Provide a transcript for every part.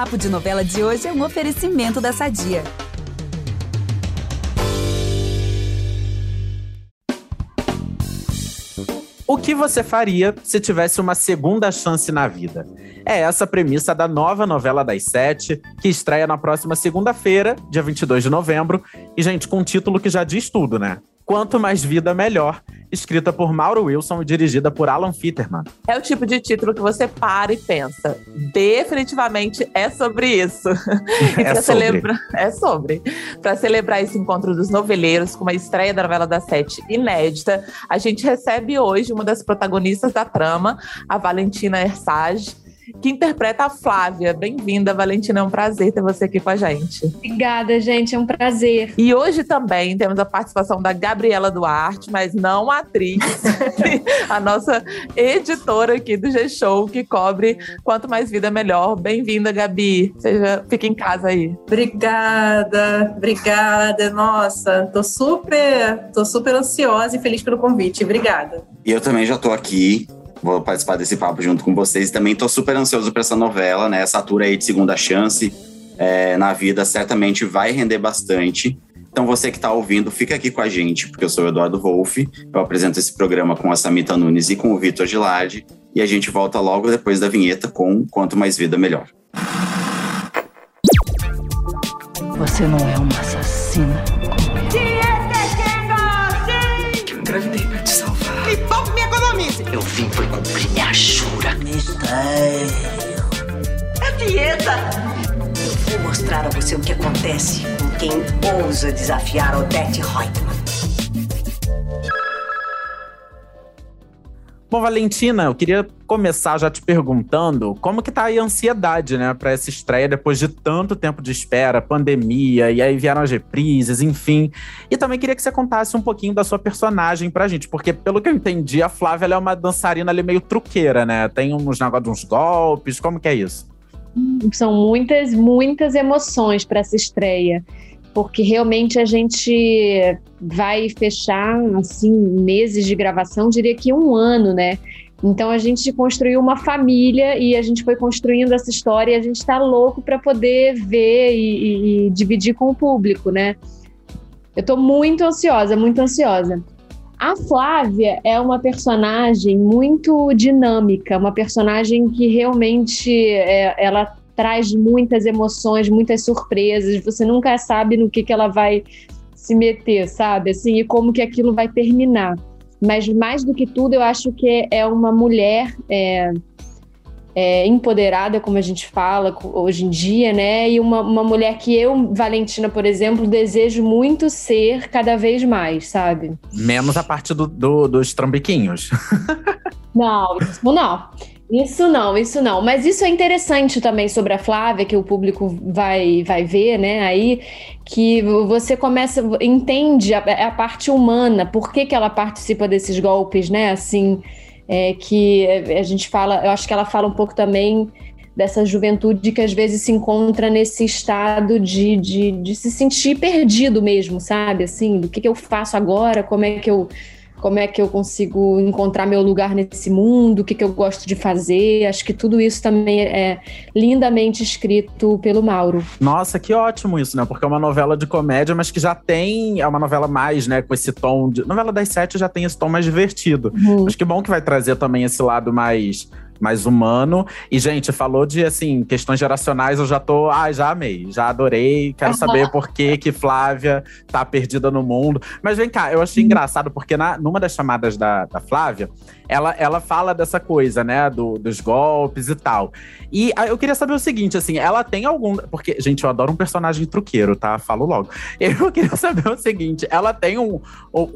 Papo de Novela de hoje é um oferecimento da Sadia. O que você faria se tivesse uma segunda chance na vida? É essa a premissa da nova novela das sete, que estreia na próxima segunda-feira, dia 22 de novembro. E, gente, com um título que já diz tudo, né? Quanto mais vida, melhor. Escrita por Mauro Wilson e dirigida por Alan Fitterman. É o tipo de título que você para e pensa. Definitivamente é sobre isso. e é, sobre. Celebra... é sobre. Para celebrar esse encontro dos noveleiros com uma estreia da novela das sete inédita, a gente recebe hoje uma das protagonistas da trama, a Valentina Ersage que interpreta a Flávia. Bem-vinda, Valentina. É um prazer ter você aqui com a gente. Obrigada, gente. É um prazer. E hoje também temos a participação da Gabriela Duarte, mas não a atriz, a nossa editora aqui do G-Show, que cobre Quanto Mais Vida Melhor. Bem-vinda, Gabi. Seja, fica em casa aí. Obrigada, obrigada. Nossa, tô super, tô super ansiosa e feliz pelo convite. Obrigada. E eu também já tô aqui vou participar desse papo junto com vocês. E também estou super ansioso para essa novela, né? Essa atura aí de segunda chance é, na vida certamente vai render bastante. Então você que está ouvindo, fica aqui com a gente, porque eu sou o Eduardo Wolff, eu apresento esse programa com a Samita Nunes e com o Vitor Gilardi, e a gente volta logo depois da vinheta com Quanto Mais Vida Melhor. Você não é uma assassina. Mistério. É dieta. Eu vou mostrar a você o que acontece com quem ousa desafiar Odette Reutemann. Bom, Valentina, eu queria começar já te perguntando como que tá aí a ansiedade, né, para essa estreia depois de tanto tempo de espera, pandemia, e aí vieram as reprises, enfim. E também queria que você contasse um pouquinho da sua personagem pra gente, porque pelo que eu entendi, a Flávia é uma dançarina ali meio truqueira, né? Tem uns negócios, uns golpes, como que é isso? São muitas, muitas emoções para essa estreia porque realmente a gente vai fechar assim meses de gravação, diria que um ano, né? Então a gente construiu uma família e a gente foi construindo essa história e a gente está louco para poder ver e, e, e, dividir com o público, né? Eu estou muito ansiosa, muito ansiosa. A Flávia é uma personagem muito dinâmica, uma personagem que realmente é, ela traz muitas emoções, muitas surpresas. Você nunca sabe no que, que ela vai se meter, sabe? Assim, e como que aquilo vai terminar. Mas mais do que tudo, eu acho que é uma mulher é, é, empoderada, como a gente fala hoje em dia, né? E uma, uma mulher que eu, Valentina, por exemplo, desejo muito ser cada vez mais, sabe? Menos a parte do, do dos trambiquinhos. não, não. Isso não, isso não. Mas isso é interessante também sobre a Flávia, que o público vai, vai ver, né? Aí que você começa, entende a, a parte humana, por que, que ela participa desses golpes, né? Assim, é, que a gente fala, eu acho que ela fala um pouco também dessa juventude que às vezes se encontra nesse estado de, de, de se sentir perdido mesmo, sabe? Assim, do que, que eu faço agora, como é que eu como é que eu consigo encontrar meu lugar nesse mundo, o que, que eu gosto de fazer. Acho que tudo isso também é lindamente escrito pelo Mauro. Nossa, que ótimo isso, né? Porque é uma novela de comédia, mas que já tem. É uma novela mais, né, com esse tom de. Novela das sete já tem esse tom mais divertido. Uhum. Acho que bom que vai trazer também esse lado mais mais humano. E, gente, falou de, assim, questões geracionais, eu já tô, ah, já amei, já adorei, quero saber por que que Flávia tá perdida no mundo. Mas vem cá, eu achei engraçado, porque na, numa das chamadas da, da Flávia, ela, ela fala dessa coisa, né, do, dos golpes e tal. E eu queria saber o seguinte, assim, ela tem algum. Porque, gente, eu adoro um personagem truqueiro, tá? Falo logo. Eu queria saber o seguinte: ela tem um.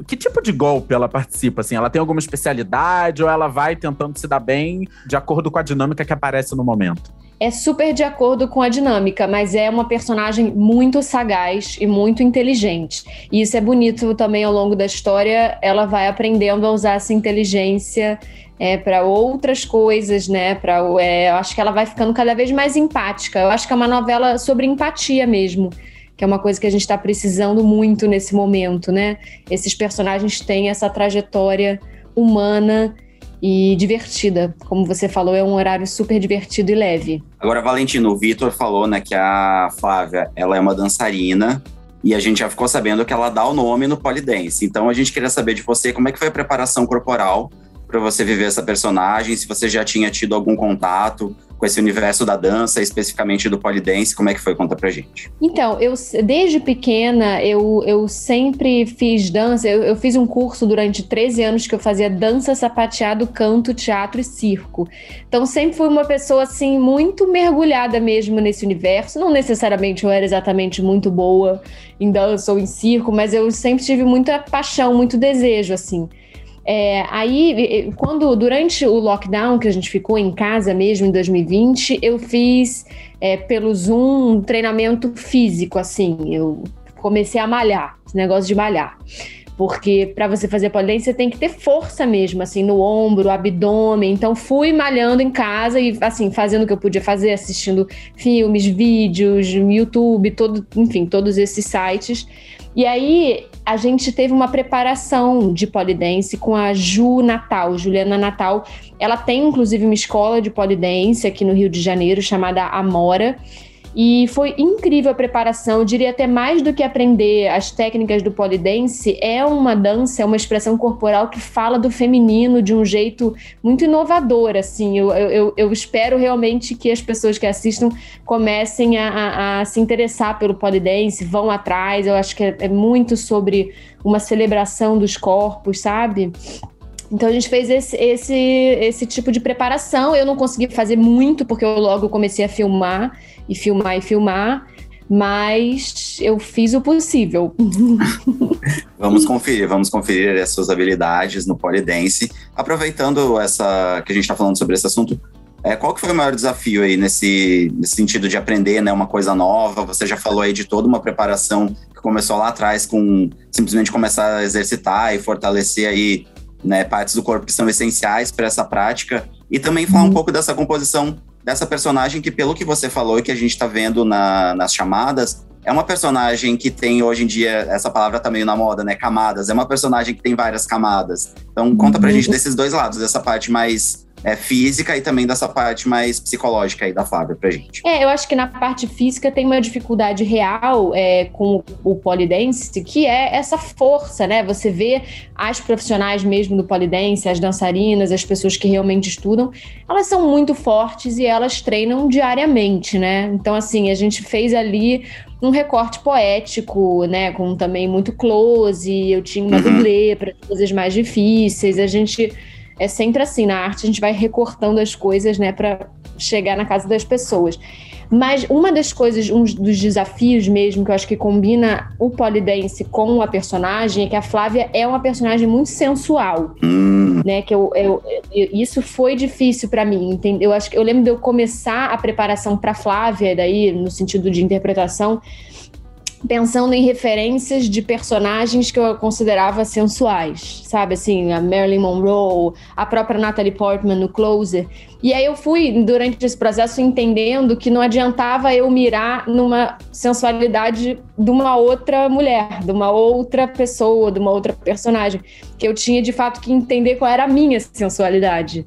que tipo de golpe ela participa? Assim, ela tem alguma especialidade ou ela vai tentando se dar bem de acordo com a dinâmica que aparece no momento? É super de acordo com a dinâmica, mas é uma personagem muito sagaz e muito inteligente. E isso é bonito também ao longo da história. Ela vai aprendendo a usar essa inteligência é, para outras coisas, né? Para, é, eu acho que ela vai ficando cada vez mais empática. Eu acho que é uma novela sobre empatia mesmo, que é uma coisa que a gente está precisando muito nesse momento, né? Esses personagens têm essa trajetória humana e divertida. Como você falou, é um horário super divertido e leve. Agora, Valentino, o Vitor falou, né, que a Flávia, ela é uma dançarina e a gente já ficou sabendo que ela dá o nome no polidense. Então a gente queria saber de você como é que foi a preparação corporal para você viver essa personagem, se você já tinha tido algum contato com esse universo da dança, especificamente do polidense, como é que foi? Conta pra gente. Então, eu desde pequena, eu, eu sempre fiz dança, eu, eu fiz um curso durante 13 anos que eu fazia dança, sapateado, canto, teatro e circo. Então, sempre fui uma pessoa, assim, muito mergulhada mesmo nesse universo, não necessariamente eu era exatamente muito boa em dança ou em circo, mas eu sempre tive muita paixão, muito desejo, assim. É, aí, quando durante o lockdown que a gente ficou em casa mesmo em 2020, eu fiz é, pelo Zoom um treinamento físico, assim. Eu comecei a malhar, esse negócio de malhar. Porque para você fazer polidense, você tem que ter força mesmo, assim, no ombro, abdômen. Então, fui malhando em casa e, assim, fazendo o que eu podia fazer, assistindo filmes, vídeos, YouTube, todo, enfim, todos esses sites. E aí, a gente teve uma preparação de polidense com a Ju Natal, Juliana Natal. Ela tem inclusive uma escola de polidense aqui no Rio de Janeiro chamada Amora. E foi incrível a preparação, eu diria até mais do que aprender as técnicas do polidense, é uma dança, é uma expressão corporal que fala do feminino de um jeito muito inovador, assim, eu, eu, eu espero realmente que as pessoas que assistam comecem a, a, a se interessar pelo polidense, vão atrás, eu acho que é, é muito sobre uma celebração dos corpos, sabe? Então a gente fez esse, esse, esse tipo de preparação. Eu não consegui fazer muito, porque eu logo comecei a filmar e filmar e filmar, mas eu fiz o possível. vamos conferir, vamos conferir as suas habilidades no polidense. Aproveitando essa que a gente está falando sobre esse assunto, é, qual que foi o maior desafio aí nesse, nesse sentido de aprender né, uma coisa nova? Você já falou aí de toda uma preparação que começou lá atrás com simplesmente começar a exercitar e fortalecer aí né, partes do corpo que são essenciais para essa prática. E também falar um uhum. pouco dessa composição dessa personagem que, pelo que você falou e que a gente está vendo na, nas chamadas, é uma personagem que tem hoje em dia, essa palavra tá meio na moda, né? Camadas. É uma personagem que tem várias camadas. Então conta pra uhum. gente desses dois lados, dessa parte mais é, física e também dessa parte mais psicológica aí da Fábio pra gente. É, eu acho que na parte física tem uma dificuldade real é, com o polidense, que é essa força, né? Você vê as profissionais mesmo do polidense, as dançarinas, as pessoas que realmente estudam, elas são muito fortes e elas treinam diariamente, né? Então, assim, a gente fez ali um recorte poético, né, com também muito close, eu tinha uma uhum. dublê para coisas mais difíceis, a gente é sempre assim, na arte a gente vai recortando as coisas, né, para chegar na casa das pessoas. Mas uma das coisas, um dos desafios mesmo que eu acho que combina o polidense com a personagem é que a Flávia é uma personagem muito sensual, hum. né? Que eu, eu, eu, isso foi difícil para mim, entendeu? Eu acho que eu lembro de eu começar a preparação para Flávia daí no sentido de interpretação pensando em referências de personagens que eu considerava sensuais, sabe? Assim, a Marilyn Monroe, a própria Natalie Portman no Closer. E aí eu fui, durante esse processo, entendendo que não adiantava eu mirar numa sensualidade de uma outra mulher, de uma outra pessoa, de uma outra personagem. Que eu tinha, de fato, que entender qual era a minha sensualidade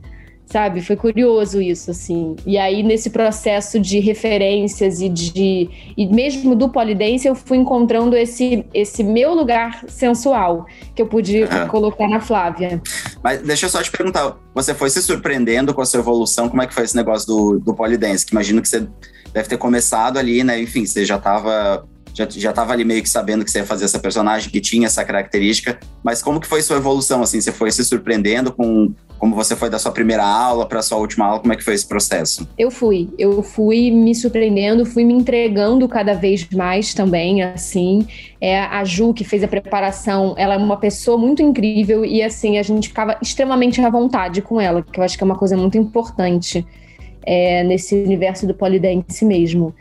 sabe? Foi curioso isso, assim. E aí, nesse processo de referências e de. E mesmo do polidense, eu fui encontrando esse, esse meu lugar sensual que eu podia uhum. colocar na Flávia. Mas deixa eu só te perguntar: você foi se surpreendendo com a sua evolução? Como é que foi esse negócio do, do polidense? Que imagino que você deve ter começado ali, né? Enfim, você já estava já, já tava ali meio que sabendo que você ia fazer essa personagem que tinha essa característica, mas como que foi sua evolução, assim, você foi se surpreendendo com como você foi da sua primeira aula para sua última aula, como é que foi esse processo? Eu fui, eu fui me surpreendendo, fui me entregando cada vez mais também, assim, é, a Ju que fez a preparação, ela é uma pessoa muito incrível e assim, a gente ficava extremamente à vontade com ela, que eu acho que é uma coisa muito importante é, nesse universo do polidense mesmo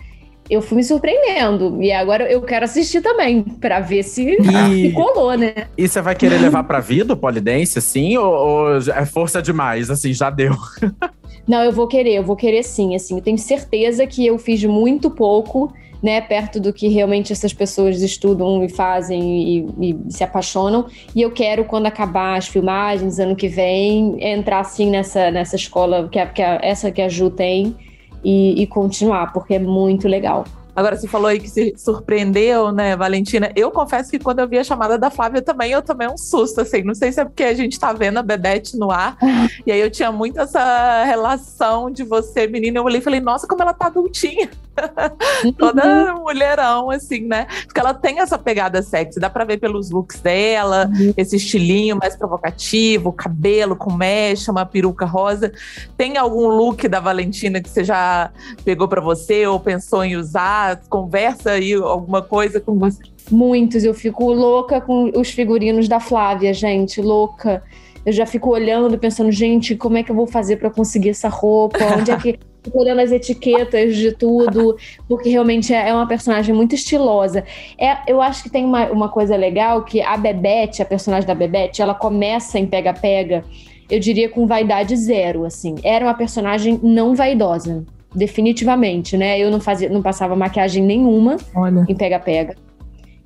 eu fui me surpreendendo. E agora eu quero assistir também, para ver se, e... colou, né? E você vai querer levar pra vida o polidense, assim? Ou, ou é força demais? Assim, já deu? Não, eu vou querer, eu vou querer sim, assim, eu tenho certeza que eu fiz muito pouco, né, perto do que realmente essas pessoas estudam e fazem e, e se apaixonam, e eu quero, quando acabar as filmagens, ano que vem, entrar, assim, nessa, nessa escola, que, a, que essa que a Ju tem, e, e continuar, porque é muito legal. Agora, você falou aí que se surpreendeu, né, Valentina? Eu confesso que quando eu vi a chamada da Flávia também, eu tomei um susto, assim. Não sei se é porque a gente tá vendo a Bebete no ar. e aí eu tinha muito essa relação de você, menina. Eu olhei e falei, nossa, como ela tá adultinha. Toda mulherão, assim, né? Porque ela tem essa pegada sexy. Dá pra ver pelos looks dela, uhum. esse estilinho mais provocativo, cabelo com mecha, uma peruca rosa. Tem algum look da Valentina que você já pegou para você ou pensou em usar? conversa aí alguma coisa com você? Muitos, eu fico louca com os figurinos da Flávia, gente, louca. Eu já fico olhando, pensando, gente, como é que eu vou fazer para conseguir essa roupa? Onde é que. Fico olhando as etiquetas de tudo, porque realmente é, é uma personagem muito estilosa. É, eu acho que tem uma, uma coisa legal que a Bebete, a personagem da Bebete, ela começa em pega-pega, eu diria com vaidade zero, assim. Era uma personagem não vaidosa definitivamente, né? Eu não fazia, não passava maquiagem nenhuma Olha. em pega-pega.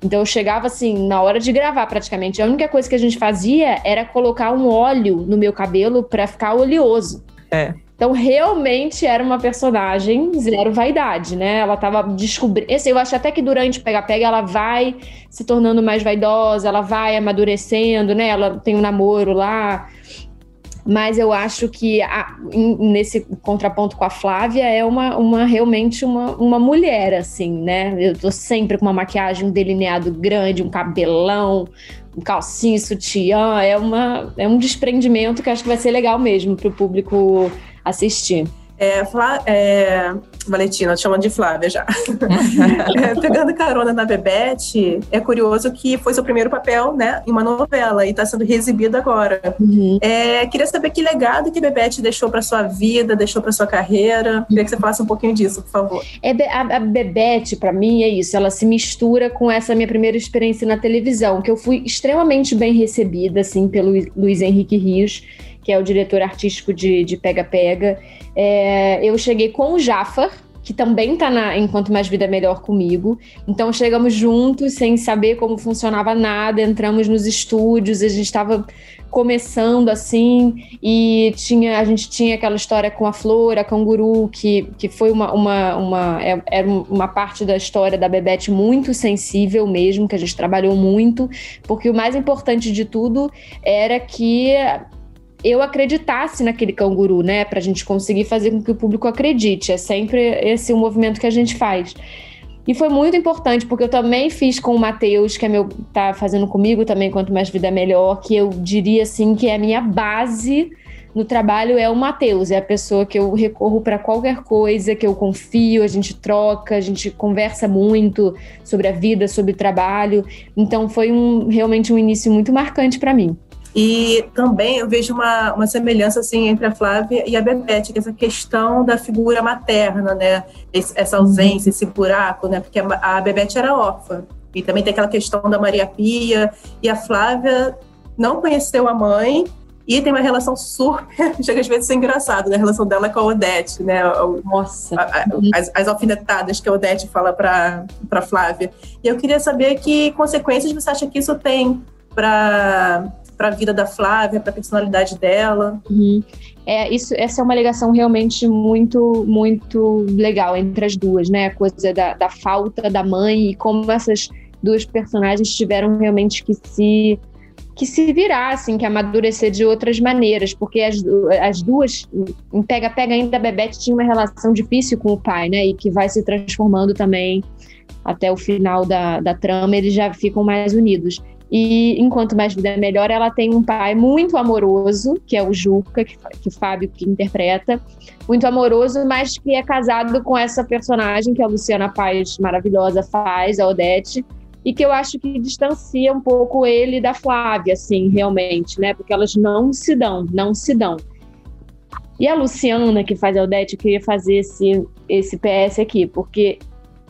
Então eu chegava assim, na hora de gravar praticamente. A única coisa que a gente fazia era colocar um óleo no meu cabelo para ficar oleoso. É. Então, realmente era uma personagem zero vaidade, né? Ela tava descobrindo. Eu acho até que durante Pega-Pega ela vai se tornando mais vaidosa, ela vai amadurecendo, né? Ela tem um namoro lá mas eu acho que a, nesse contraponto com a Flávia é uma, uma realmente uma, uma mulher, assim, né? Eu tô sempre com uma maquiagem, um delineado grande, um cabelão, um calcinho, sutiã, é, uma, é um desprendimento que acho que vai ser legal mesmo para o público assistir. É, Flá, é, Valentina, chamando de Flávia já. é, pegando carona na Bebete, é curioso que foi seu primeiro papel, né, em uma novela e está sendo reexibido agora. Uhum. É, queria saber que legado que Bebete deixou para sua vida, deixou para sua carreira. Queria que você falasse um pouquinho disso, por favor. É, a, a Bebete, para mim, é isso. Ela se mistura com essa minha primeira experiência na televisão, que eu fui extremamente bem recebida, assim, pelo Luiz Henrique Rios que é o diretor artístico de, de Pega Pega. É, eu cheguei com o Jafar, que também está na Enquanto Mais Vida Melhor comigo. Então chegamos juntos, sem saber como funcionava nada, entramos nos estúdios, a gente estava começando assim, e tinha, a gente tinha aquela história com a Flor, a Canguru, que, que foi uma, uma, uma, é, era uma parte da história da Bebete muito sensível mesmo, que a gente trabalhou muito, porque o mais importante de tudo era que eu acreditasse naquele canguru, né? Para a gente conseguir fazer com que o público acredite. É sempre esse o movimento que a gente faz. E foi muito importante, porque eu também fiz com o Matheus, que é meu, tá fazendo comigo também, Quanto Mais Vida é Melhor, que eu diria assim que é a minha base no trabalho é o Matheus, é a pessoa que eu recorro para qualquer coisa, que eu confio, a gente troca, a gente conversa muito sobre a vida, sobre o trabalho. Então foi um, realmente um início muito marcante para mim. E também eu vejo uma, uma semelhança assim entre a Flávia e a Bebete, que é essa questão da figura materna, né? essa ausência, esse buraco, né? Porque a, a Bebete era órfã. E também tem aquela questão da Maria Pia. E a Flávia não conheceu a mãe e tem uma relação super. Chega às vezes a ser engraçado, né? A relação dela com a Odete, né? Nossa. A, a, as, as, alfinetadas que a Odete fala para Flávia. E eu queria saber que consequências você acha que isso tem para para a vida da Flávia, para a personalidade dela. Uhum. É, isso, essa é uma ligação realmente muito, muito legal entre as duas, né? A coisa da, da falta da mãe e como essas duas personagens tiveram realmente que se que se virassem, que amadurecer de outras maneiras, porque as, as duas, em pega-pega ainda a Bebete tinha uma relação difícil com o pai, né, e que vai se transformando também até o final da, da trama, eles já ficam mais unidos. E enquanto Mais Vida é Melhor, ela tem um pai muito amoroso, que é o Juca, que, que o Fábio que interpreta, muito amoroso, mas que é casado com essa personagem que a Luciana Paz maravilhosa faz, a Odete, e que eu acho que distancia um pouco ele da Flávia, assim, realmente, né? Porque elas não se dão, não se dão. E a Luciana, que faz a Odete, queria fazer esse, esse PS aqui, porque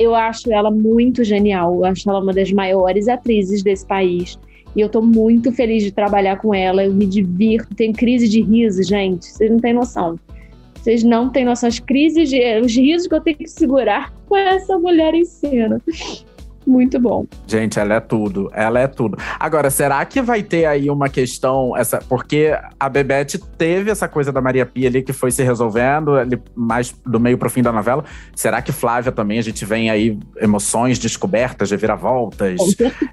eu acho ela muito genial. Eu acho ela uma das maiores atrizes desse país. E eu tô muito feliz de trabalhar com ela. Eu me divirto, tenho crise de riso, gente. Vocês não têm noção. Vocês não têm noção, as crises, de, os risos que eu tenho que segurar com essa mulher em cena. Muito bom. Gente, ela é tudo. Ela é tudo. Agora, será que vai ter aí uma questão, essa, porque a Bebete teve essa coisa da Maria Pia ali que foi se resolvendo ali, mais do meio pro fim da novela. Será que Flávia também a gente vem aí emoções descobertas, reviravoltas,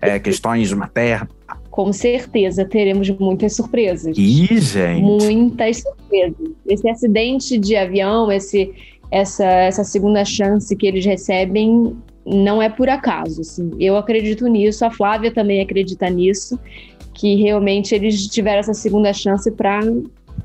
é, questões maternas? Com certeza teremos muitas surpresas. Ih, gente. Muitas surpresas. Esse acidente de avião, esse essa, essa segunda chance que eles recebem não é por acaso. Assim. Eu acredito nisso, a Flávia também acredita nisso, que realmente eles tiveram essa segunda chance para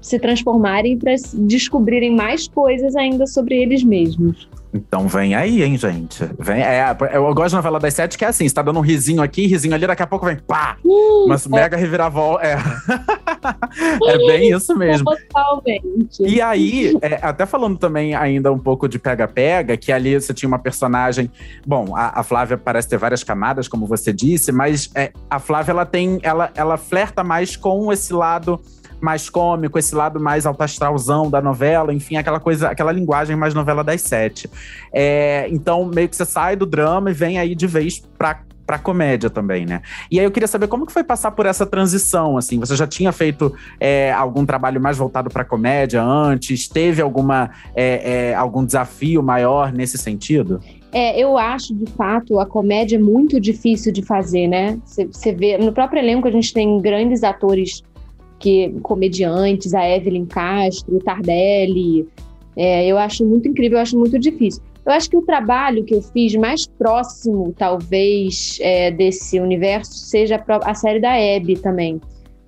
se transformarem, para descobrirem mais coisas ainda sobre eles mesmos. Então vem aí, hein, gente. Vem, é, eu gosto de novela das sete que é assim: você tá dando um risinho aqui, risinho ali, daqui a pouco vem pá! Uh, mas é. mega reviravolta. É. é bem isso mesmo. Totalmente. E aí, é, até falando também ainda um pouco de pega-pega, que ali você tinha uma personagem. Bom, a, a, Flávia parece ter várias camadas, como você disse, mas é, a Flávia ela tem. Ela, ela flerta mais com esse lado mais cômico, esse lado mais altastralzão da novela, enfim, aquela coisa, aquela linguagem mais novela das sete. É, então, meio que você sai do drama e vem aí de vez pra para comédia também, né? E aí eu queria saber como que foi passar por essa transição, assim. Você já tinha feito é, algum trabalho mais voltado para comédia antes? Teve alguma é, é, algum desafio maior nesse sentido? É, eu acho, de fato, a comédia é muito difícil de fazer, né? Você vê, no próprio elenco a gente tem grandes atores que comediantes, a Evelyn Castro, o Tardelli. É, eu acho muito incrível, eu acho muito difícil. Eu acho que o trabalho que eu fiz mais próximo, talvez, é, desse universo seja a série da Abby também,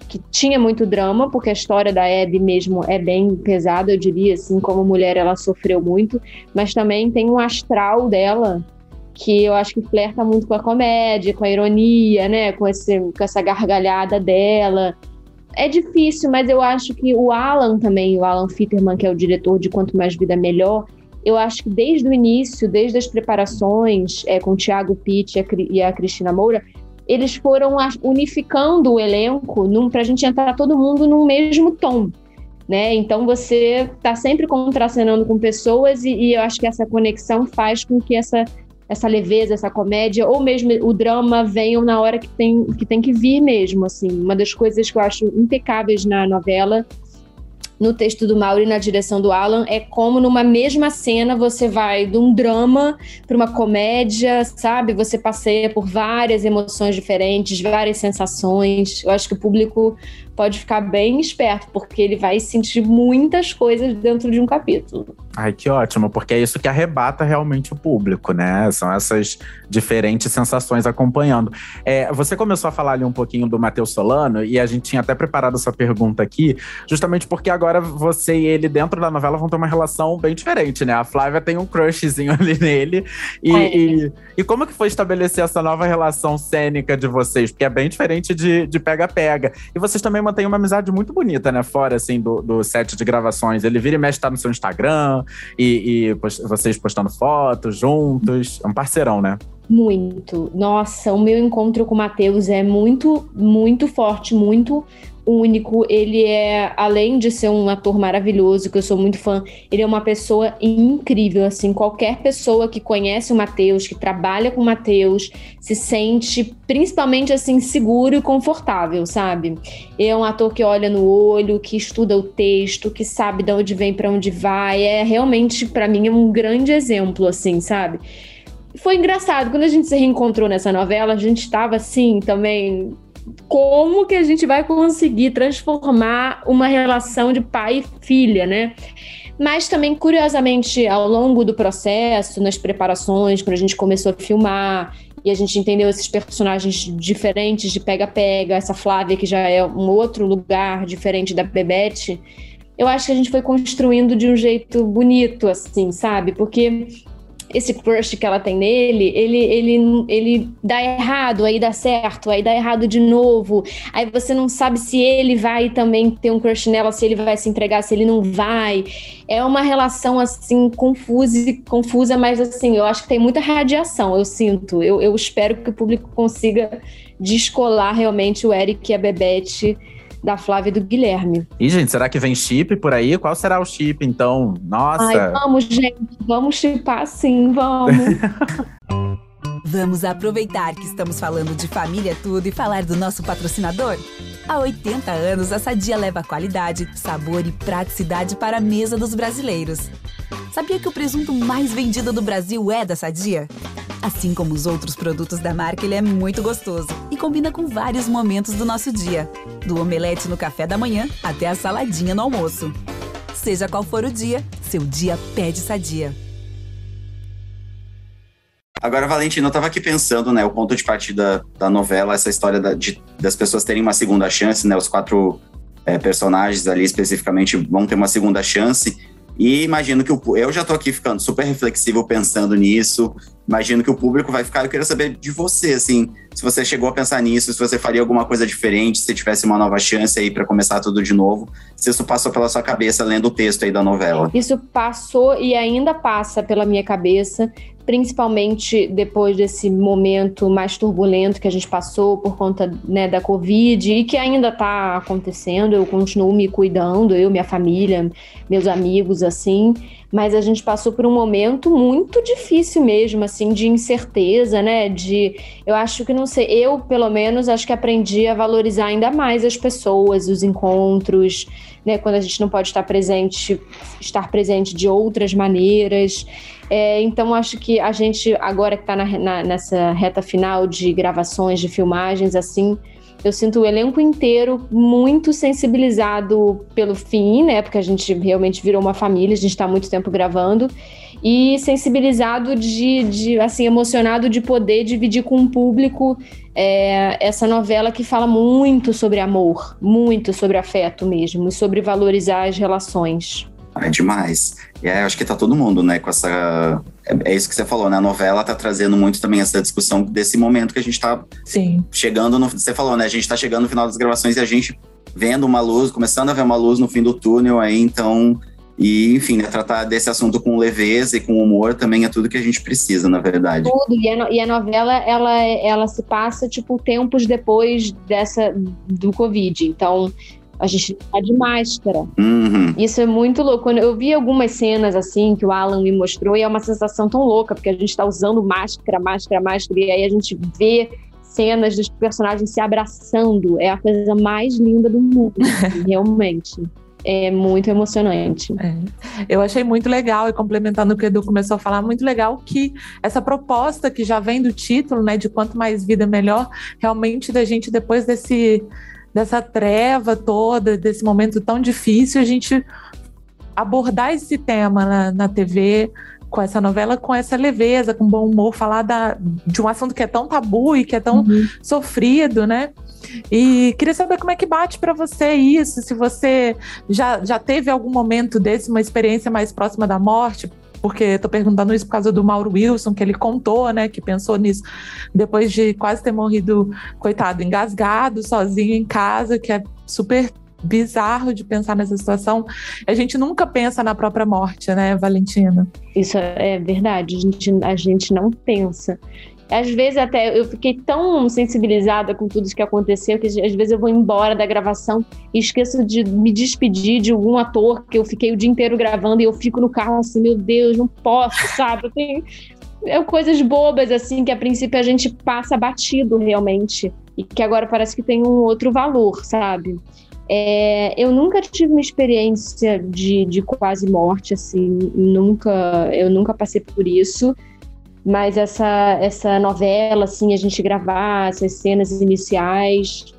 que tinha muito drama, porque a história da Abby mesmo é bem pesada, eu diria, assim, como mulher ela sofreu muito, mas também tem um astral dela que eu acho que flerta muito com a comédia, com a ironia, né, com, esse, com essa gargalhada dela é difícil, mas eu acho que o Alan também, o Alan Fitterman, que é o diretor de Quanto Mais Vida Melhor, eu acho que desde o início, desde as preparações é, com o Thiago Pitt e a Cristina Moura, eles foram unificando o elenco para a gente entrar todo mundo no mesmo tom. Né? Então você está sempre contracenando com pessoas e, e eu acho que essa conexão faz com que essa essa leveza, essa comédia, ou mesmo o drama venham na hora que tem que, tem que vir mesmo, assim. Uma das coisas que eu acho impecáveis na novela, no texto do Mauro e na direção do Alan, é como numa mesma cena você vai de um drama para uma comédia, sabe? Você passeia por várias emoções diferentes, várias sensações. Eu acho que o público pode ficar bem esperto, porque ele vai sentir muitas coisas dentro de um capítulo. Ai, que ótimo, porque é isso que arrebata realmente o público, né? São essas diferentes sensações acompanhando. É, você começou a falar ali um pouquinho do Matheus Solano, e a gente tinha até preparado essa pergunta aqui, justamente porque agora você e ele, dentro da novela, vão ter uma relação bem diferente, né? A Flávia tem um crushzinho ali nele. E, é. e, e, como que foi estabelecer essa nova relação cênica de vocês? Porque é bem diferente de pega-pega. E vocês também mantêm uma amizade muito bonita, né? Fora, assim, do, do set de gravações. Ele vira e mexe, tá no seu Instagram, e, e post, vocês postando fotos juntos. É um parceirão, né? Muito. Nossa, o meu encontro com o Matheus é muito, muito forte, muito único. Ele é, além de ser um ator maravilhoso, que eu sou muito fã, ele é uma pessoa incrível. Assim, qualquer pessoa que conhece o Matheus, que trabalha com o Matheus, se sente principalmente assim seguro e confortável, sabe? Ele é um ator que olha no olho, que estuda o texto, que sabe de onde vem para onde vai. É realmente para mim é um grande exemplo, assim, sabe? Foi engraçado, quando a gente se reencontrou nessa novela, a gente estava assim também como que a gente vai conseguir transformar uma relação de pai e filha, né? Mas também, curiosamente, ao longo do processo, nas preparações, quando a gente começou a filmar e a gente entendeu esses personagens diferentes de pega-pega, essa Flávia que já é um outro lugar diferente da Bebete, eu acho que a gente foi construindo de um jeito bonito, assim, sabe? Porque esse crush que ela tem nele, ele, ele, ele dá errado, aí dá certo, aí dá errado de novo. Aí você não sabe se ele vai também ter um crush nela, se ele vai se entregar, se ele não vai. É uma relação assim confusa, confusa, mas assim, eu acho que tem muita radiação, eu sinto. Eu, eu espero que o público consiga descolar realmente o Eric e a Bebete da Flávia e do Guilherme. E, gente, será que vem chip por aí? Qual será o chip, então? Nossa! Ai, vamos, gente, vamos chipar sim, vamos. Vamos aproveitar que estamos falando de família tudo e falar do nosso patrocinador? Há 80 anos, a Sadia leva qualidade, sabor e praticidade para a mesa dos brasileiros. Sabia que o presunto mais vendido do Brasil é da Sadia? Assim como os outros produtos da marca, ele é muito gostoso e combina com vários momentos do nosso dia, do omelete no café da manhã até a saladinha no almoço. Seja qual for o dia, seu dia pede Sadia. Agora, Valentina, eu tava aqui pensando, né, o ponto de partida da novela, essa história da, de, das pessoas terem uma segunda chance, né, os quatro é, personagens ali especificamente vão ter uma segunda chance, e imagino que o, eu já tô aqui ficando super reflexivo pensando nisso, imagino que o público vai ficar, eu queria saber de você, assim, se você chegou a pensar nisso, se você faria alguma coisa diferente, se tivesse uma nova chance aí para começar tudo de novo, se isso passou pela sua cabeça lendo o texto aí da novela. Isso passou e ainda passa pela minha cabeça principalmente depois desse momento mais turbulento que a gente passou por conta né, da Covid e que ainda está acontecendo. Eu continuo me cuidando, eu, minha família, meus amigos, assim. Mas a gente passou por um momento muito difícil mesmo, assim, de incerteza, né? De, eu acho que não sei, eu pelo menos acho que aprendi a valorizar ainda mais as pessoas, os encontros, né? Quando a gente não pode estar presente, estar presente de outras maneiras. É, então, acho que a gente, agora que está nessa reta final de gravações, de filmagens, assim, eu sinto o elenco inteiro muito sensibilizado pelo fim, né? Porque a gente realmente virou uma família, a gente está muito tempo gravando. E sensibilizado de, de, assim, emocionado de poder dividir com o público é, essa novela que fala muito sobre amor, muito sobre afeto mesmo, sobre valorizar as relações. É demais. E é, acho que tá todo mundo, né, com essa. É, é, isso que você falou, né? A novela tá trazendo muito também essa discussão desse momento que a gente tá Sim. chegando no. Você falou, né? A gente tá chegando no final das gravações e a gente vendo uma luz, começando a ver uma luz no fim do túnel aí, então. E, enfim, né, tratar desse assunto com leveza e com humor também é tudo que a gente precisa, na verdade. Tudo, e a, e a novela, ela, ela se passa, tipo, tempos depois dessa, do Covid. Então, a gente tá de máscara. Uhum. Isso é muito louco. Quando eu vi algumas cenas assim que o Alan me mostrou, e é uma sensação tão louca, porque a gente tá usando máscara, máscara, máscara, e aí a gente vê cenas dos personagens se abraçando. É a coisa mais linda do mundo, realmente. É muito emocionante. É. Eu achei muito legal, e complementando o que o Edu começou a falar, muito legal que essa proposta que já vem do título, né, de quanto mais vida melhor, realmente da gente, depois desse dessa treva toda, desse momento tão difícil, a gente abordar esse tema na, na TV, com essa novela, com essa leveza, com bom humor, falar da, de um assunto que é tão tabu e que é tão uhum. sofrido, né? E queria saber como é que bate para você isso, se você já, já teve algum momento desse, uma experiência mais próxima da morte, porque estou perguntando isso por causa do Mauro Wilson, que ele contou, né, que pensou nisso depois de quase ter morrido, coitado, engasgado, sozinho em casa, que é super bizarro de pensar nessa situação. A gente nunca pensa na própria morte, né, Valentina? Isso é verdade, a gente, a gente não pensa. Às vezes até eu fiquei tão sensibilizada com tudo isso que aconteceu que às vezes eu vou embora da gravação e esqueço de me despedir de algum ator que eu fiquei o dia inteiro gravando e eu fico no carro assim, meu Deus, não posso, sabe? É coisas bobas assim que a princípio a gente passa batido realmente e que agora parece que tem um outro valor, sabe? É, eu nunca tive uma experiência de, de quase morte, assim, nunca, eu nunca passei por isso mas essa, essa novela, assim, a gente gravar essas cenas iniciais,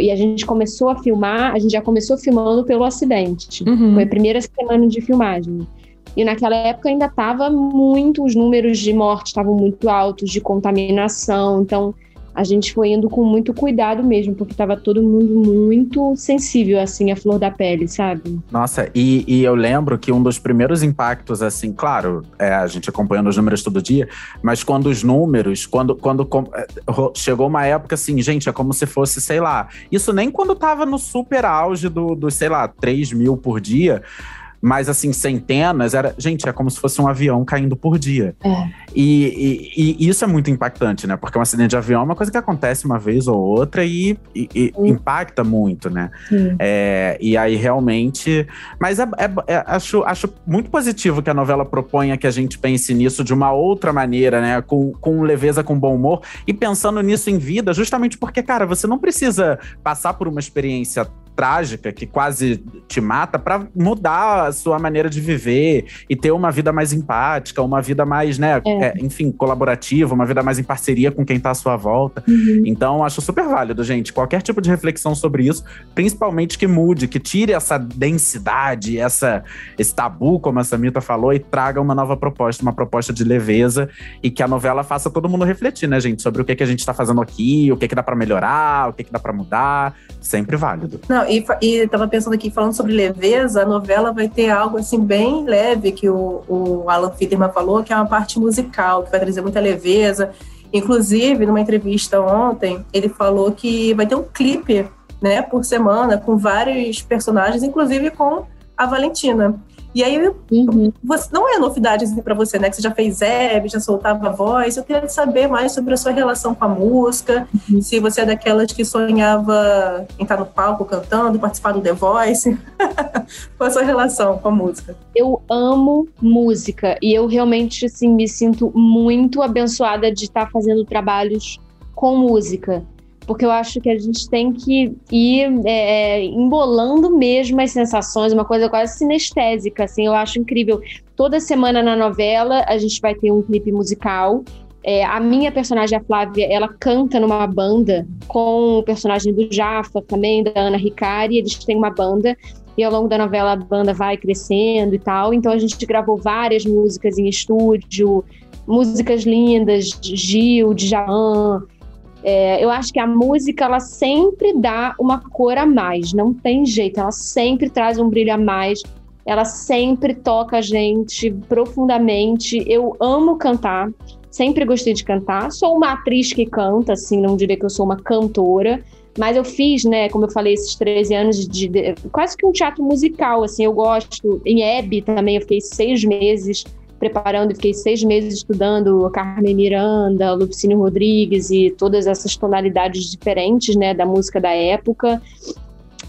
e a gente começou a filmar, a gente já começou filmando pelo acidente. Uhum. Foi a primeira semana de filmagem. E naquela época ainda estava muito, os números de morte estavam muito altos, de contaminação, então a gente foi indo com muito cuidado mesmo, porque estava todo mundo muito sensível, assim, à flor da pele, sabe? Nossa, e, e eu lembro que um dos primeiros impactos, assim, claro, é, a gente acompanhando os números todo dia, mas quando os números, quando, quando é, chegou uma época assim, gente, é como se fosse, sei lá, isso nem quando tava no super auge do, do sei lá, 3 mil por dia, mas assim, centenas, era. Gente, é como se fosse um avião caindo por dia. É. E, e, e isso é muito impactante, né? Porque um acidente de avião é uma coisa que acontece uma vez ou outra e, e- impacta muito, né? É, e aí realmente. Mas é- é- é- acho, acho muito positivo que a novela proponha que a gente pense nisso de uma outra maneira, né? Com, com leveza, com bom humor. E pensando nisso em vida, justamente porque, cara, você não precisa passar por uma experiência trágica que quase te mata pra mudar a sua maneira de viver e ter uma vida mais empática, uma vida mais, né, É. é, enfim, colaborativa, uma vida mais em parceria com quem tá à sua volta. Uhum. Então, acho super válido, gente. Qualquer tipo de reflexão sobre isso, principalmente que mude, que tire essa densidade, essa, esse tabu, como a Samita falou, e traga uma nova proposta, uma proposta de leveza, e que a novela faça todo mundo refletir, né, gente, sobre o que, que a gente tá fazendo aqui, o que, que dá pra melhorar, o que, que dá pra mudar. Sempre válido. Não, e, fa- e tava pensando aqui, falando sobre leveza, a novela vai ter algo assim bem leve que o, o Alan Fitterman falou, que é uma parte musical, que vai trazer muita leveza. Inclusive, numa entrevista ontem, ele falou que vai ter um clipe, né, por semana, com vários personagens, inclusive com a Valentina. E aí, Uhum. você, não é novidade assim, para você, né? Que você já fez Hebe, já soltava voz. Eu queria saber mais sobre a sua relação com a música. Se você é daquelas que sonhava em estar no palco cantando, participar do The Voice. Qual a sua relação com a música? Eu amo música e eu realmente assim, me sinto muito abençoada de estar fazendo trabalhos com música. Porque eu acho que a gente tem que ir é, embolando mesmo as sensações, uma coisa quase sinestésica, assim, eu acho incrível. Toda semana na novela a gente vai ter um clipe musical. É, a minha personagem, a Flávia, ela canta numa banda com o personagem do Jafa também, da Ana Ricari, eles têm uma banda e ao longo da novela a banda vai crescendo e tal. Então a gente gravou várias músicas em estúdio, músicas lindas de Gil, de Javan. É, eu acho que a música ela sempre dá uma cor a mais, não tem jeito, ela sempre traz um brilho a mais, ela sempre toca a gente profundamente. Eu amo cantar, sempre gostei de cantar. Sou uma atriz que canta, assim, não diria que eu sou uma cantora, mas eu fiz, né, como eu falei, esses 13 anos de, de- quase que um teatro musical, assim, eu gosto. Em Hebe também eu fiquei seis meses preparando e fiquei seis meses estudando Carmen Miranda, Lupicínio Rodrigues e todas essas tonalidades diferentes, né, da música da época.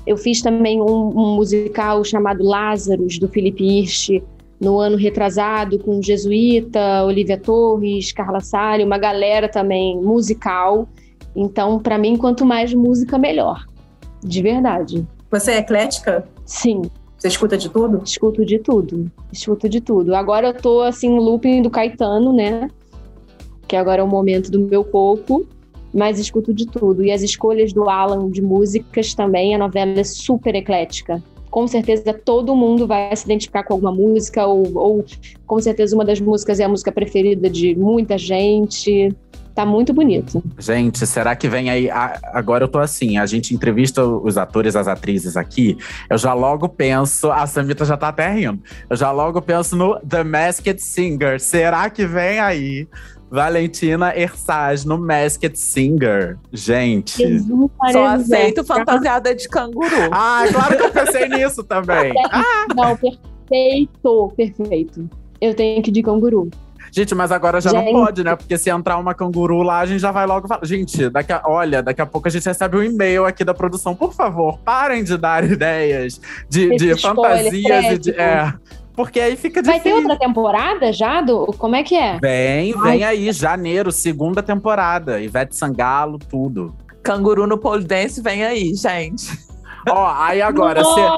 Eu fiz também um, um musical chamado Lázaros, do Felipe Hirsch, no ano retrasado, com Jesuíta, Olivia Torres, Carla Sale, uma galera também musical. Então, para mim, quanto mais música, melhor. De verdade. Você é eclética? Sim. Você escuta de tudo? Escuto de tudo. Escuto de tudo. Agora eu tô, assim, looping do Caetano, né? Que agora é o momento do meu coco. Mas escuto de tudo. E as escolhas do Alan de músicas também, a novela é super eclética. Com certeza todo mundo vai se identificar com alguma música, ou, ou com certeza uma das músicas é a música preferida de muita gente. Tá muito bonito. Gente, será que vem aí? a- Agora eu tô assim, a gente entrevista os atores, as atrizes aqui. Eu já logo penso, a Samita já tá até rindo. Eu já logo penso no The Masked Singer. Será que vem aí Valentina Ersage no Masked Singer? Gente. Só aceito fantasiada de canguru. Ah, claro que eu pensei nisso também. Não, perfeito, perfeito. Eu tenho que ir de canguru. Gente, mas agora já Gente. não pode, né? Porque se entrar uma canguru lá, a gente já vai logo falar. Gente, daqui a, olha, daqui a pouco a gente recebe um e-mail aqui da produção. Por favor, parem de dar ideias de, de fantasias e de. É, porque aí fica Vai ter difícil. outra temporada já? Do, como é que é? Vem, vem aí, janeiro, segunda temporada. Ivete Sangalo, tudo. Canguru no pole dance vem aí, gente. Ó, aí agora, Nossa!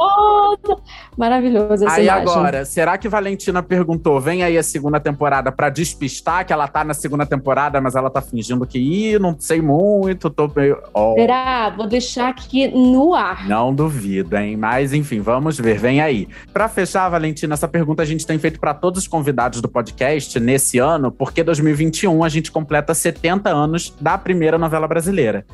Maravilhoso essa aí imagem. agora, será que Valentina perguntou, vem aí a segunda temporada pra despistar que ela tá na segunda temporada, mas ela tá fingindo que, ih, não sei muito, tô meio... Ó, Será? Vou deixar aqui no ar. Não duvido, hein? Mas enfim, vamos ver, vem aí. Pra fechar, Valentina, essa pergunta a gente tem feito pra todos os convidados do podcast nesse ano, porque 2021 a gente completa 70 anos da primeira novela brasileira.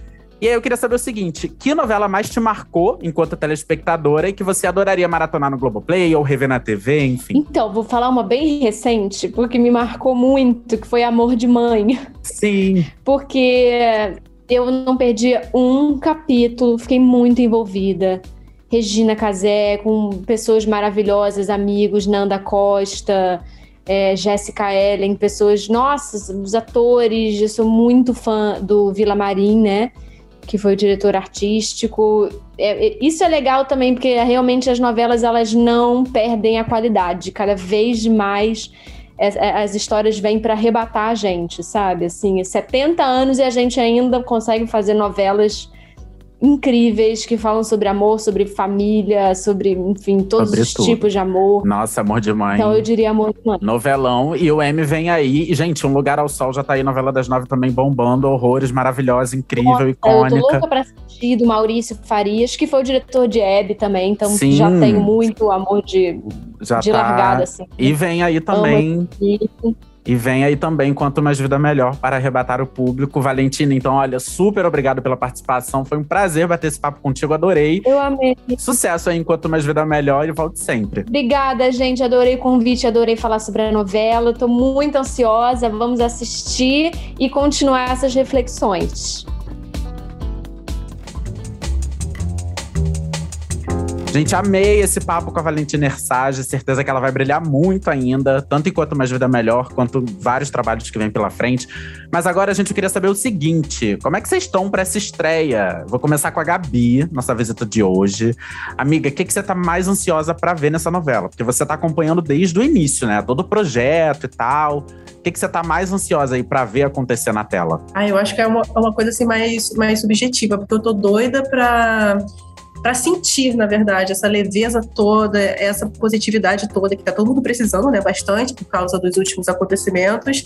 E aí eu queria saber o seguinte: que novela mais te marcou enquanto telespectadora e que você adoraria maratonar no Globoplay ou rever na TV, enfim? Então, vou falar uma bem recente, porque me marcou muito, que foi Amor de Mãe. Sim. Porque eu não perdi um capítulo, fiquei muito envolvida. Regina Casé, com pessoas maravilhosas, amigos, Nanda Costa, é, Jéssica Ellen, pessoas, nossa, os atores, eu sou muito fã do Vila Marim, né? Que foi o diretor artístico. É, é, isso é legal também, porque realmente as novelas elas não perdem a qualidade. Cada vez mais as, as histórias vêm para arrebatar a gente, sabe? Assim, 70 anos e a gente ainda consegue fazer novelas incríveis que falam sobre amor, sobre família, sobre, enfim, todos sobre os tudo. tipos de amor. Nossa, amor de mãe. Então eu diria amor de mãe. Novelão. E o M vem aí. E, gente, Um Lugar ao Sol já tá aí, novela das nove também bombando. Horrores, maravilhosa, incrível, Nossa, icônica. Eu tô louca pra assistir do Maurício Farias, que foi o diretor de Hebe também. Então Sim. já tenho muito amor de, já de tá. largada, assim. E vem aí também. Amo e vem aí também Quanto Mais Vida Melhor para arrebatar o público. Valentina, então, olha, super obrigado pela participação. Foi um prazer bater esse papo contigo, adorei. Eu amei. Sucesso aí Quanto Mais Vida Melhor e volte sempre. Obrigada, gente. Adorei o convite, adorei falar sobre a novela. Tô muito ansiosa. Vamos assistir e continuar essas reflexões. Gente, amei esse papo com a Valentina Ersage. Certeza que ela vai brilhar muito ainda, tanto enquanto Mais Vida Melhor, quanto vários trabalhos que vêm pela frente. Mas agora a gente queria saber o seguinte: como é que vocês estão para essa estreia? Vou começar com a Gabi, nossa visita de hoje. Amiga, o que, que você tá mais ansiosa para ver nessa novela? Porque você tá acompanhando desde o início, né? Todo o projeto e tal. O que, que você tá mais ansiosa aí para ver acontecer na tela? Ah, eu acho que é uma, é uma coisa assim mais, mais subjetiva, porque eu tô doida pra para sentir, na verdade, essa leveza toda, essa positividade toda que está todo mundo precisando, né, bastante por causa dos últimos acontecimentos.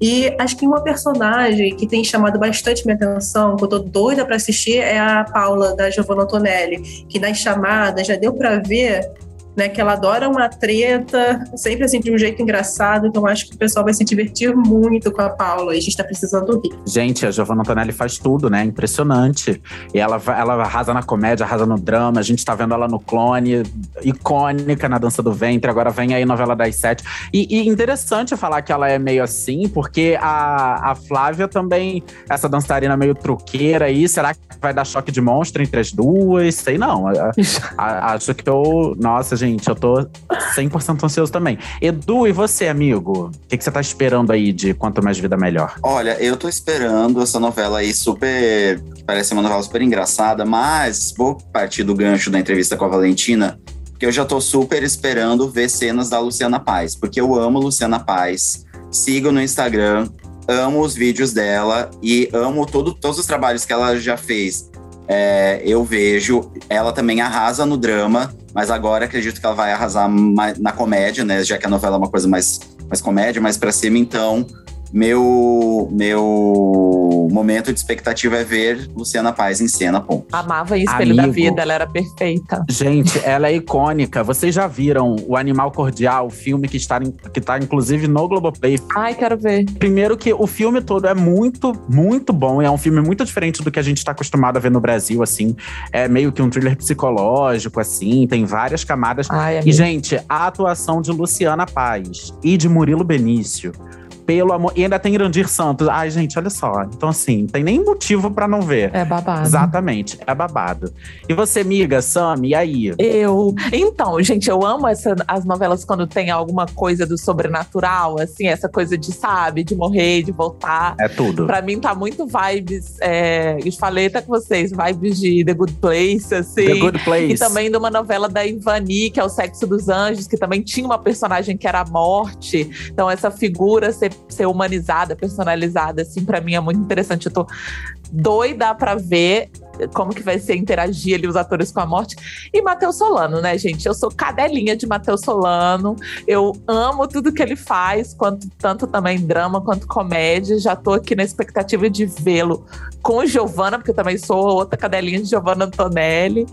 E acho que uma personagem que tem chamado bastante minha atenção, que eu tô doida para assistir, é a Paula da Giovanna Antonelli, que nas chamadas já deu para ver né? Que ela adora uma treta, sempre assim, de um jeito engraçado. Então acho que o pessoal vai se divertir muito com a Paula. E a gente tá precisando rir. Gente, a Giovanna Antonelli faz tudo, né? Impressionante. E ela, ela arrasa na comédia, arrasa no drama. A gente tá vendo ela no clone, icônica na dança do ventre. Agora vem aí novela das sete. E, e interessante falar que ela é meio assim, porque a, a Flávia também, essa dançarina meio truqueira aí, será que vai dar choque de monstro entre as duas? Sei não. A, a, acho que eu. Nossa, gente. Eu tô 100% ansioso também. Edu, e você, amigo? O que, que, você tá esperando aí de Quanto Mais Vida Melhor? Olha, eu tô esperando essa novela aí super. que parece uma novela super engraçada, mas vou partir do gancho da entrevista com a Valentina, porque eu já tô super esperando ver cenas da Luciana Paz, porque eu amo Luciana Paz. Sigo no Instagram, amo os vídeos dela e amo todo, todos os trabalhos que ela já fez. É, eu vejo, ela também arrasa no drama, mas agora acredito que ela vai arrasar na comédia, né? Já que a novela é uma coisa mais, mais comédia, mais pra cima, então meu, meu momento de expectativa é ver Luciana Paz em cena, ponto. Amava em Espelho Amigo, da Vida, ela era perfeita. Gente, ela é icônica. Vocês já viram o Animal Cordial, o filme que está, que está inclusive no Globoplay? Ai, quero ver. Primeiro que o filme todo é muito, muito bom. É um filme muito diferente do que a gente está acostumado a ver no Brasil, assim. É meio que um thriller psicológico, assim. Tem várias camadas. Ai, e, gente, a atuação de Luciana Paz e de Murilo Benício pelo amor. E ainda tem Irandir Santos. Ai, gente, olha só. Então, assim, tem nem motivo para não ver. É babado. Exatamente, é babado. E você, amiga, Sam, e aí? Eu. Então, gente, eu amo essa, as novelas quando tem alguma coisa do sobrenatural, assim, essa coisa de, sabe, de morrer, de voltar. É tudo. Pra mim tá muito vibes. É, eu falei até com vocês, vibes de The Good Place, assim. The Good Place. E também de uma novela da Ivani, que é o Sexo dos Anjos, que também tinha uma personagem que era a morte. Então, essa figura ser ser humanizada, personalizada, assim, para mim é muito interessante. Eu tô doida para ver como que vai ser interagir ali os atores com a morte. E Matheus Solano, né, gente? Eu sou cadelinha de Matheus Solano. Eu amo tudo que ele faz, quanto tanto também drama quanto comédia. Já tô aqui na expectativa de vê-lo com Giovanna, porque eu também sou outra cadelinha de Giovanna Antonelli.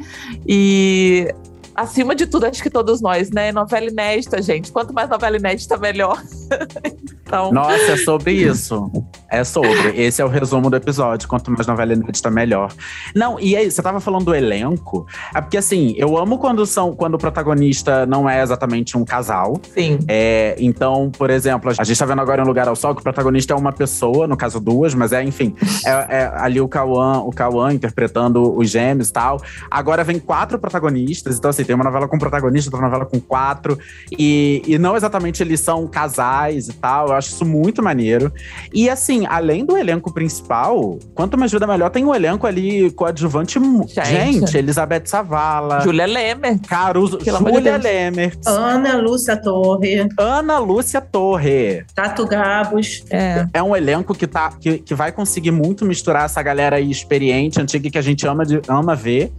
E acima de tudo, acho que todos nós, né? Novela inédita, gente. Quanto mais novela inédita, melhor. então... Nossa, é sobre isso. É sobre. Esse é o resumo do episódio. Quanto mais novela inédita, melhor. Não, e aí, você tava falando do elenco. É porque, assim, eu amo quando são quando o protagonista não é exatamente um casal. Sim. É, então, por exemplo, a gente tá vendo agora em Lugar ao Sol que o protagonista é uma pessoa, no caso duas, mas é, enfim, é, é ali o Cauã, o Cauã interpretando os gêmeos e tal. Agora vem quatro protagonistas, então assim, tem uma novela com protagonista, outra novela com quatro. E, e não exatamente eles são casais e tal. Eu acho isso muito maneiro. E assim, além do elenco principal, quanto mais vida melhor, tem um elenco ali coadjuvante. Gente, gente Elizabeth Savala. Júlia Lemer. Caruso. Júlia Lemer. Ana Lúcia Torre. Ana Lúcia Torre. Tato Gabos. É. É um elenco que, tá, que, que vai conseguir muito misturar essa galera aí experiente, antiga, que a gente ama, de, ama ver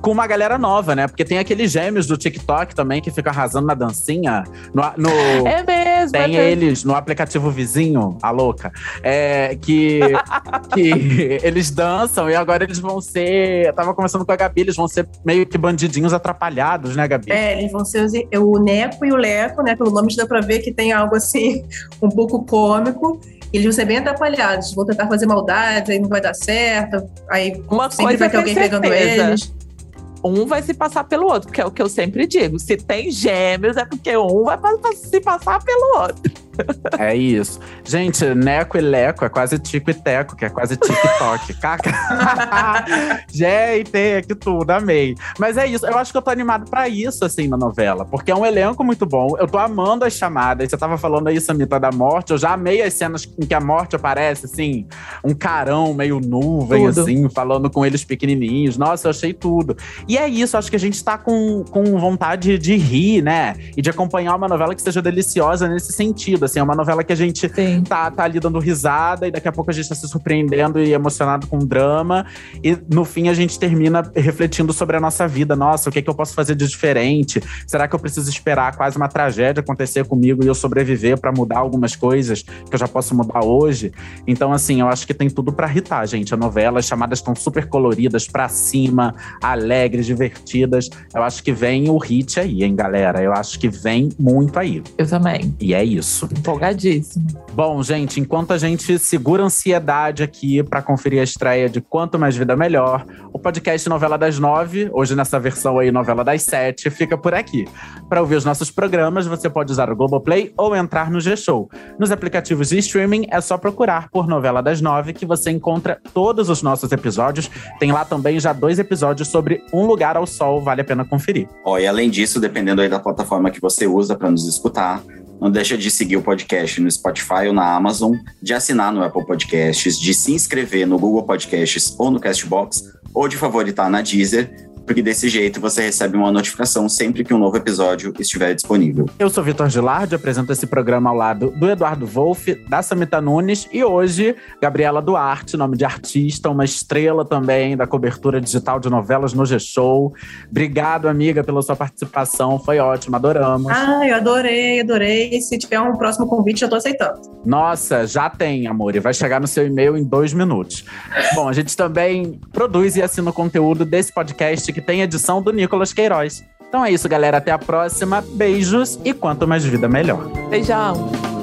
com uma galera nova, né? Porque tem aqueles gêmeos do TikTok também que ficam arrasando na dancinha. No, no é mesmo. Tem é eles no aplicativo vizinho, a louca. É, que, que eles dançam e agora eles vão ser. Eu tava conversando com a Gabi, eles vão ser meio que bandidinhos atrapalhados, né, Gabi? É, eles vão ser os, o Neco e o Leco, né? Pelo nome já dá pra ver que tem algo assim, um pouco cômico. Eles vão ser bem atrapalhados, vão tentar fazer maldade, aí não vai dar certo. Aí Uma sempre coisa vai ter alguém certeza. pegando eles um vai se passar pelo outro, que é o que eu sempre digo. Se tem gêmeos, é porque um vai se passar pelo outro. É isso. Gente, Neco e Leco é quase Tico e Teco, que é quase TikTok. Caca. Gente, que tudo, amei. Mas é isso, eu acho que eu tô animado pra isso, assim, na novela. Porque é um elenco muito bom. Eu tô amando as chamadas. Você tava falando aí, Samita, da morte. Eu já amei as cenas em que a morte aparece, assim, um carão meio nuvem, tudo. assim, falando com eles pequenininhos. Nossa, eu achei tudo. E é isso, acho que a gente tá com, com vontade de rir, né? E de acompanhar uma novela que seja deliciosa nesse sentido assim, é uma novela que a gente tá, tá ali dando risada e daqui a pouco a gente tá se surpreendendo e emocionado com o drama. E no fim a gente termina refletindo sobre a nossa vida. Nossa, o que, é que eu posso fazer de diferente? Será que eu preciso esperar quase uma tragédia acontecer comigo e eu sobreviver para mudar algumas coisas que eu já posso mudar hoje? Então, assim, eu acho que tem tudo para irritar, gente. A novela, as chamadas estão super coloridas, pra cima, alegres, divertidas. Eu acho que vem o hit aí, hein, galera? Eu acho que vem muito aí. Eu também. E é isso. Empolgadíssimo. Bom, gente, enquanto a gente segura a ansiedade aqui para conferir a estreia de Quanto Mais Vida Melhor, o podcast Novela das Nove, hoje nessa versão aí Novela das Sete, fica por aqui. Para ouvir os nossos programas, você pode usar o Globoplay ou entrar no G-Show. Nos aplicativos de streaming, é só procurar por Novela das Nove que você encontra todos os nossos episódios. Tem lá também já dois episódios sobre Um Lugar ao Sol, vale a pena conferir. Ó, e além disso, dependendo aí da plataforma que você usa para nos escutar, não deixa de seguir o podcast no Spotify ou na Amazon, de assinar no Apple Podcasts, de se inscrever no Google Podcasts ou no Castbox, ou de favoritar na Deezer porque desse jeito você recebe uma notificação sempre que um novo episódio estiver disponível. Eu sou Vitor Gilardi, apresento esse programa ao lado do Eduardo Wolff, da Samita Nunes e hoje Gabriela Duarte, nome de artista, uma estrela também da cobertura digital de novelas no G-Show. Obrigado, amiga, pela sua participação, foi ótimo, adoramos. Ah, eu adorei, adorei. Se tiver um próximo convite, eu tô aceitando. Nossa, já tem, amor, e vai chegar no seu e-mail em dois minutos. Bom, a gente também produz e assina o conteúdo desse podcast que tem edição do Nicolas Queiroz. Então é isso, galera. Até a próxima. Beijos e quanto mais vida, melhor. Beijão.